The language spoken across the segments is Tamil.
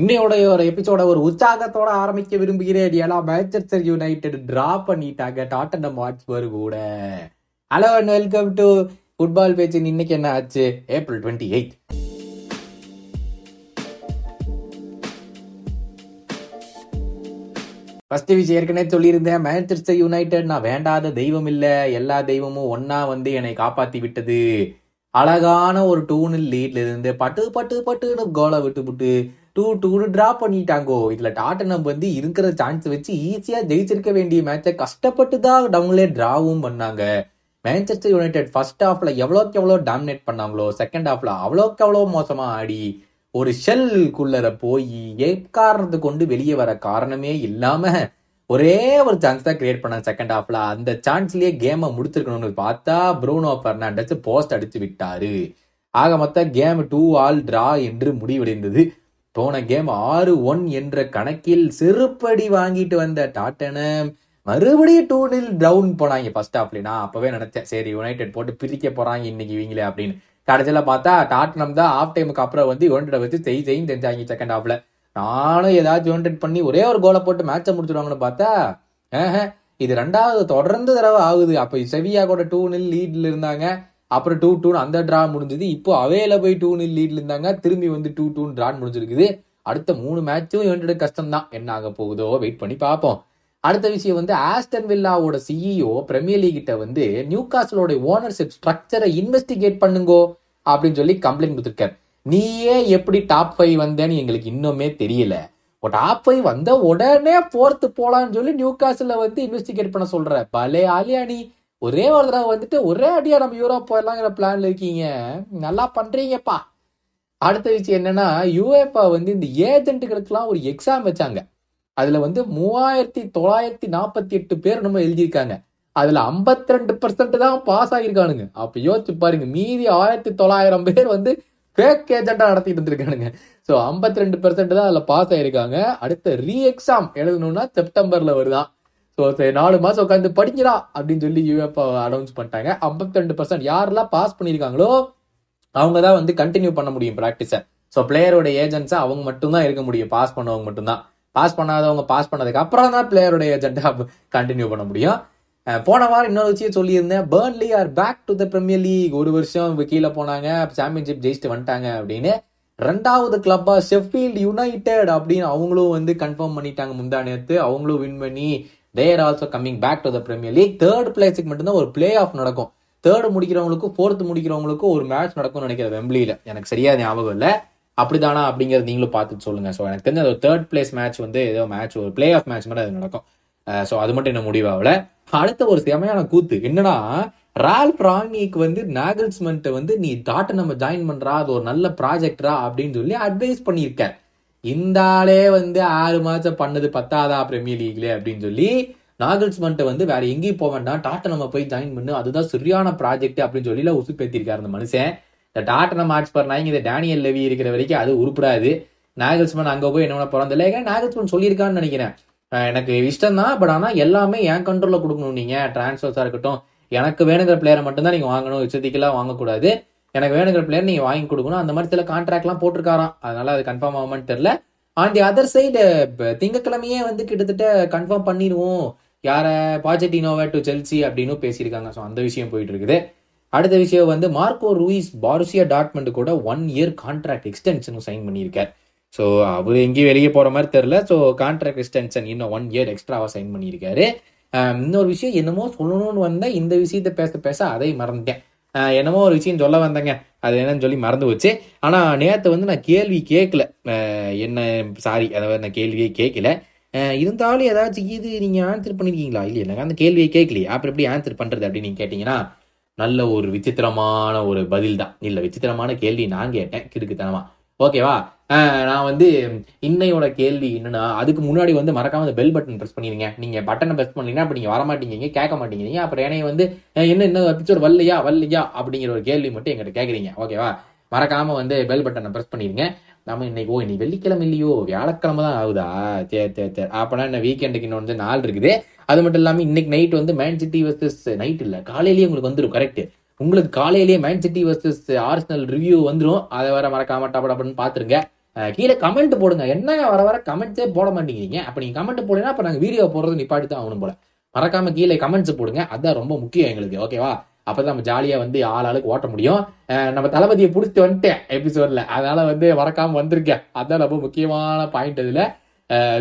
இன்னையோடைய ஒரு எபிசோட ஒரு உற்சாகத்தோட ஆரம்பிக்க விரும்புகிறேன். ஏன்னா மேன்செஸ்டர் யுனைடெட் டிரா பண்ணிட்டாங்க. டாட்டனம் வாட்ஸ்பர் கூட. Hello and welcome to football பேச்சு இன்னைக்கு என்ன ஆச்சு? ஏப்ரல் டுவெண்ட்டி எயிட் ஃபர்ஸ்ட் விஷயம் ஏற்கனவே சொல்லியிருந்தேன். மேன்செஸ்டர் யுனைடெட் நான் வேண்டாத தெய்வம் இல்ல. எல்லா தெய்வமும் ஒன்னா வந்து என்னை காப்பாத்தி விட்டது. அழகான ஒரு டூனில் லீட்ல இருந்து பட்டு பட்டு பட்டுன்னு கோலை விட்டு விட்டு டூ டூனு ட்ரா பண்ணிட்டாங்கோ. இதில் டாட்டனம் வந்து இருக்கிற சான்ஸ் வச்சு ஈஸியாக ஜெயிச்சிருக்க வேண்டிய மேட்சை கஷ்டப்பட்டு தான் அவங்களே ட்ராவும் பண்ணாங்க மேன்செஸ்டர் யுனைடெட் ஃபர்ஸ்ட் ஹாஃப்ல எவ்வளோக்கு எவ்வளோ டாமினேட் பண்ணாங்களோ செகண்ட் ஹாஃப்ல அவ்வளோக்கு அவ்வளோ மோசமாக ஆடி ஒரு ஷெல்குள்ளர போய் எக்காரணத்தை கொண்டு வெளியே வர காரணமே இல்லாமல் ஒரே ஒரு சான்ஸ் தான் கிரியேட் பண்ணாங்க செகண்ட் ஹாஃப்ல அந்த சான்ஸ்லயே கேமை முடிச்சிருக்கணும்னு பார்த்தா ப்ரூனோ பெர்னாண்டஸ் போஸ்ட் அடித்து விட்டாரு. ஆக மொத்தம் கேம் டூ ஆல் டிரா என்று முடிவடைந்தது. போன கேம் ஆறு ஒன் என்ற கணக்கில் செருப்படி வாங்கிட்டு வந்த டாட்டனம் மறுபடியும் டூ நில் டவுன் போனாங்க ஃபர்ஸ்ட் ஹாஃப்ல நான் அப்பவே நினைச்சேன் சரி யுனைடெட் போட்டு பிரிக்க போறாங்க இன்னைக்கு இவங்களே அப்படின்னு. கடைசியில பார்த்தா டாட்னம் தான் ஆஃப் டைமுக்கு அப்புறம் வந்து யுனைடெட் வச்சு செய் செய்யும் செஞ்சாங்க செகண்ட் ஹாஃப்ல நானும் ஏதாச்சும் யுனைடெட் பண்ணி ஒரே ஒரு கோலை போட்டு மேட்சை முடிச்சிருவாங்கன்னு பார்த்தா இது ரெண்டாவது தொடர்ந்து தடவை ஆகுது. அப்ப செவியா கூட டூ நில் லீட்ல இருந்தாங்க. அப்புறம் டூ டூ அந்த டிரா முடிஞ்சது. இப்போ அவையில போய் டூ நில் லீட்ல இருந்தாங்க. திரும்பி வந்து டூ டூ டிரா முடிஞ்சிருக்குது. அடுத்த மூணு மேட்சும் யுனைடெட் கஷ்டம் தான் என்ன ஆக போகுதோ வெயிட் பண்ணி பார்ப்போம். அடுத்த விஷயம் வந்து ஆஸ்டன் வில்லாவோட சிஇஓ பிரீமியர் லீக் கிட்ட வந்து நியூ காசலோட ஓனர்ஷிப் ஸ்ட்ரக்சரை இன்வெஸ்டிகேட் பண்ணுங்கோ அப்படின்னு சொல்லி கம்ப்ளைண்ட் கொடுத்துருக்காரு. நீயே எப்படி டாப் ஃபைவ் வந்தேன்னு எங்களுக்கு இன்னுமே தெரியல. டாப் ஃபைவ் வந்த உடனே போர்த்து போலான்னு சொல்லி நியூ காசில் வந்து இன்வெஸ்டிகேட் பண்ண சொல்ற. பலே ஆலியா நீ ஒரே ஒரு தடவை வந்துட்டு ஒரே அடியாக நம்ம யூரோப் போயிடலாங்கிற பிளான்ல இருக்கீங்க. நல்லா பண்றீங்கப்பா. அடுத்த விஷயம் என்னன்னா யூஎஃப்ஆ வந்து இந்த ஏஜென்ட்டுகளுக்கெல்லாம் ஒரு எக்ஸாம் வச்சாங்க. அதுல வந்து மூவாயிரத்தி தொள்ளாயிரத்தி நாற்பத்தி எட்டு பேர் நம்ம எழுதியிருக்காங்க. அதுல 52% ரெண்டு பர்சன்ட் தான் பாஸ் ஆகியிருக்கானுங்க. அப்ப யோசிச்சு பாருங்க மீதி ஆயிரத்தி தொள்ளாயிரம் பேர் வந்து ஃபேக் ஏஜென்டா நடத்திட்டு இருந்திருக்கானுங்க. ஸோ 52% ரெண்டு பர்சன்ட் தான் அதுல பாஸ் ஆயிருக்காங்க அடுத்த ரீ எக்ஸாம் எழுதணும்னா செப்டம்பர்ல வருதான் ஸோ நாலு மாதம் உட்காந்து படிக்கிறா அப்படின்னு சொல்லி யூஎஃப் அனௌன்ஸ் பண்ணிட்டாங்க. 52% ரெண்டு பர்சன்ட் யாரெல்லாம் பாஸ் பண்ணியிருக்காங்களோ அவங்க தான் வந்து கண்டினியூ பண்ண முடியும் ப்ராக்டிஸை ஸோ பிளேயரோட ஏஜென்ட்ஸா அவங்க மட்டும்தான் இருக்க முடியும். பாஸ் பண்ணவங்க மட்டும்தான். பாஸ் பண்ணாதவங்க பாஸ் பண்ணதுக்கு அப்புறம் தான் பிளேயரோட ஏஜென்ட்டா கண்டினியூ பண்ண முடியும். போன வாரம் இன்னொரு விஷயம் சொல்லியிருந்தேன். Burnley are back to the premier league ஒரு வருஷம் கீழே போனாங்க சாம்பியன்ஷிப் ஜெயிச்சுட்டு வந்துட்டாங்க அப்படின்னு. ரெண்டாவது கிளப்பா ஷெஃபீல்டு யுனைடெட் அப்படின்னு அவங்களும் வந்து கன்ஃபார்ம் பண்ணிட்டாங்க முந்தா நேரத்து அவங்களும் வின் பண்ணி they're also coming back to the premier league third பிளேஸுக்கு மட்டும்தான் ஒரு பிளே ஆஃப் நடக்கும். தேர்ட் முடிக்கிறவங்களுக்கும் ஃபோர்த் முடிக்கிறவங்களுக்கும் ஒரு மேட்ச் நடக்கும்னு நினைக்கிறேன் வெம்பிளியில் எனக்கு சரியா ஞாபகம் இல்லை. அப்படிதானா அப்படிங்கிறது நீங்களும் பார்த்துட்டு சொல்லுங்க. ஸோ எனக்கு தெரிஞ்ச ஒரு தேர்ட் பிளேஸ் மேட்ச் வந்து ஏதோ மேட்ச் ஒரு பிளே ஆஃப் மேட்ச் மாதிரி அது நடக்கும். Uh, ஸோ அது மட்டும் இன்னும் முடிவாகல. அடுத்த ஒரு செமையான கூத்து என்னன்னா ரால் ராங்கிக்கு வந்து நாகல்ஸ்மெண்ட் வந்து நீ டாட்டை நம்ம ஜாயின் பண்றா அது ஒரு நல்ல ப்ராஜெக்டரா அப்படின்னு சொல்லி அட்வைஸ் பண்ணியிருக்க. இந்த ஆளே வந்து ஆறு மாதம் பண்ணது பத்தாதா பிரீமியர் லீக்ல அப்படின்னு சொல்லி நாகல்ஸ்மெண்ட்டை வந்து வேற எங்கேயும் போக வேண்டாம். டாட்டை நம்ம போய் ஜாயின் பண்ணு. அதுதான் சரியான ப்ராஜெக்ட் அப்படின்னு சொல்லி உசுப்பேத்திருக்காரு அந்த மனுஷன். இந்த டாட்டனம் மேட்ச் பண்ணாங்க இந்த டேனியல் லெவி இருக்கிற வரைக்கும் அது உருப்படாது. நாகல்ஸ்மன் அங்கே போய் என்ன பண்ண பிறந்தல நாகல்ஸ்மன் சொல்லியிருக்கான்னு நினைக்கிறேன். எனக்கு இஷ்டம் தான் பட் ஆனால் எல்லாமே என் கண்ட்ரோலில் கொடுக்கணும். நீங்கள் டிரான்ஸ்ஃபர்ஸாக இருக்கட்டும். எனக்கு வேணுங்கிற பிளேயரை மட்டும்தான் நீங்கள் வாங்கணும். இச்சதிக்கெல்லாம் வாங்கக்கூடாது. எனக்கு வேணுங்கிற பிளேயர் நீங்க வாங்கி கொடுக்கணும். அந்த மாதிரி சில கான்ட்ராக்ட்லாம் போட்டிருக்காராம். அதனால அது கன்ஃபார்ம் ஆகுமான்னு தெரியல. ஆன் தி அதர் சைடு திங்கக்கிழமையே வந்து கிட்டத்தட்ட கன்ஃபார்ம் பண்ணிடுவோம். யார? பாஜெட்டினோவா டு செல்சி அப்படின்னு பேசியிருக்காங்க. ஸோ அந்த விஷயம் போயிட்டு இருக்குது அடுத்த விஷயம் வந்து மார்க்கோ ரூயிஸ் பாருசியா டாட்மெண்ட் கூட ஒன் இயர் கான்ட்ராக்ட் எக்ஸ்டென்ஷனும் சைன் பண்ணியிருக்கார். ஸோ அவர் எங்கேயும் வெளியே போற மாதிரி தெரியல. ஸோ கான்ட்ராக்ட் எக்ஸ்டென்ஷன் இன்னும் ஒன் இயர் எக்ஸ்ட்ராவா சைன் பண்ணியிருக்காரு. இன்னொரு விஷயம் என்னமோ சொல்லணும்னு வந்தேன். இந்த விஷயத்த பேச பேச அதை மறந்துட்டேன். என்னமோ ஒரு விஷயம் சொல்ல வந்தேங்க. அது என்னன்னு சொல்லி மறந்து போச்சு. ஆனால் நேற்று வந்து நான் கேள்வி கேட்கல என்ன சாரி அதாவது நான் கேள்வியே கேட்கல இருந்தாலும் ஏதாச்சும் இது நீங்கள் ஆன்சர் பண்ணியிருக்கீங்களா இல்லையா? எனக்கு அந்த கேள்வியை கேட்கலையே அப்புறம் எப்படி ஆன்சர் பண்ணுறது அப்படின்னு நீங்கள் கேட்டிங்கன்னா நல்ல ஒரு விசித்திரமான ஒரு பதில் தான். இல்லை விசித்திரமான கேள்வி நான் கேட்டேன். கிறுக்குத்தனமா. ஓகேவா? நான் வந்து இன்னையோட கேள்வி என்னன்னா அதுக்கு முன்னாடி வந்து மறக்காம அந்த பெல் பட்டன் ப்ரெஸ் பண்ணிருங்க. நீங்க பட்டனை ப்ரெஸ் பண்ணீங்கன்னா அப்ப நீங்க வர மாட்டீங்க. கேட்க மாட்டேங்கிறீங்க அப்புறம் என்னைய வந்து என்ன என்ன எபிசோட் வரலையா? வரலையா? அப்படிங்கிற ஒரு கேள்வி மட்டும் எங்கிட்ட கேக்குறீங்க. ஓகேவா? மறக்காம வந்து பெல் பட்டனை ப்ரெஸ் பண்ணிருங்க. நம்ம இன்னைக்கு ஓ இன்னைக்கு வெள்ளிக்கிழமை இல்லையோ? வியாழக்கிழமை தான் ஆகுதா? சரி சரி சரி அப்பனா என்ன வீக்கெண்டுக்கு இன்னும் வந்து நாள் இருக்குது. அது மட்டும் இல்லாம இன்னைக்கு நைட் வந்து மேன் சிட்டி வர்சஸ் நைட் இல்ல. காலையிலேயே உங்களுக்கு வந்துடும் கரெக்ட் உங்களுக்கு காலையிலேயே Man City versus Arsenal review வந்துடும் அதை வர மறக்காம டப டபன்னு பார்த்துருங்க கீழே கமெண்ட் போடுங்க. என்னங்க வர வர கமெண்ட்ஸே போட மாட்டேங்கிறீங்க. அப்போ நீங்கள் கமெண்ட் போடுனா அப்போ நாங்கள் வீடியோ போடுறது நிப்பாட்டி தான் ஆகணும் போல. மறக்காம கீழே கமெண்ட்ஸ் போடுங்க. அதுதான் ரொம்ப முக்கியம் எங்களுக்கு. ஓகேவா அப்பதான் நம்ம ஜாலியாக வந்து ஆள் ஆளுக்கு ஓட்ட முடியும். நம்ம தளபதியை பிடிச்சிட்டு வந்துட்டேன் எபிசோடில் அதனால வந்து மறக்காம வந்திருக்கேன். அதான் ரொம்ப முக்கியமான பாயிண்ட் இதில்.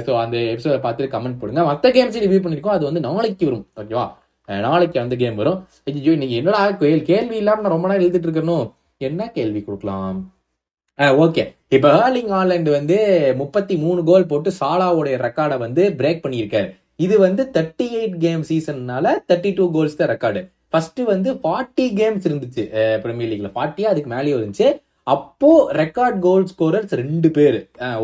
ஸோ அந்த எபிசோட பார்த்துட்டு கமெண்ட் போடுங்க. மற்ற கேம்ஸ் ரிவ்யூ பண்ணியிருக்கோம் அது வந்து நாளைக்கு வரும். ஓகேவா நாளைக்கு அந்த கேம் வரும். ஐயோ நீங்கள் என்னடா கேள் கேள்வி இல்லாம நான் ரொம்ப நேரம் எழுதிட்டு இருக்கணும் என்ன கேள்வி கொடுக்கலாம்? ஓகே இப்போ ஹர்லிங் ஹாலண்ட் வந்து முப்பத்தி மூணு கோல் போட்டு சாலாவுடைய ரெக்கார்டை வந்து பிரேக் பண்ணியிருக்காரு. இது வந்து தேர்ட்டி எயிட் கேம் சீசன்னால தேர்ட்டி டூ கோல்ஸ் தான் ரெக்கார்டு ஃபர்ஸ்ட் வந்து ஃபார்ட்டி கேம்ஸ் இருந்துச்சு பிரீமியர் லீக்ல ஃபார்ட்டியா அதுக்கு மேலேயும் இருந்துச்சு. அப்போ ரெக்கார்ட் கோல் ஸ்கோரர்ஸ் ரெண்டு பேர்.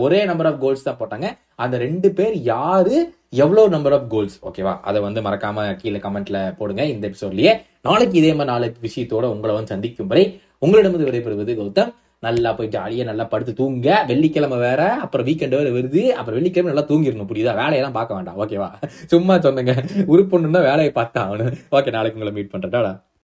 ஒரே நம்பர் ஆஃப் கோல்ஸ் தான் போட்டாங்க. அந்த ரெண்டு பேர் யாரு? எவ்வளோ நம்பர் ஆஃப் கோல்ஸ் ஓகேவா அதை வந்து மறக்காம கீழே கமெண்ட்ல போடுங்க இந்த எபிசோட்லயே நாளைக்கு இதே மாதிரி நாலு விஷயத்தோட உங்களை வந்து சந்திக்கும் வரை உங்களிடமிருந்து விடைபெறுவது கௌதம். நல்லா போய் அழிய நல்லா படுத்து தூங்க. வெள்ளிக்கிழமை வேற அப்புறம் வீக்கெண்ட் வேற வருது. அப்புறம் வெள்ளிக்கிழமை நல்லா தூங்கிடணும். புரியுதா? வேலையெல்லாம் பார்க்க வேண்டாம். ஓகேவா சும்மா சொன்னங்க. உருப்பொண்ணுன்னா வேலையை பார்த்தா அவனு. ஓகே நாளைக்கு உங்களை மீட் பண்றேன்.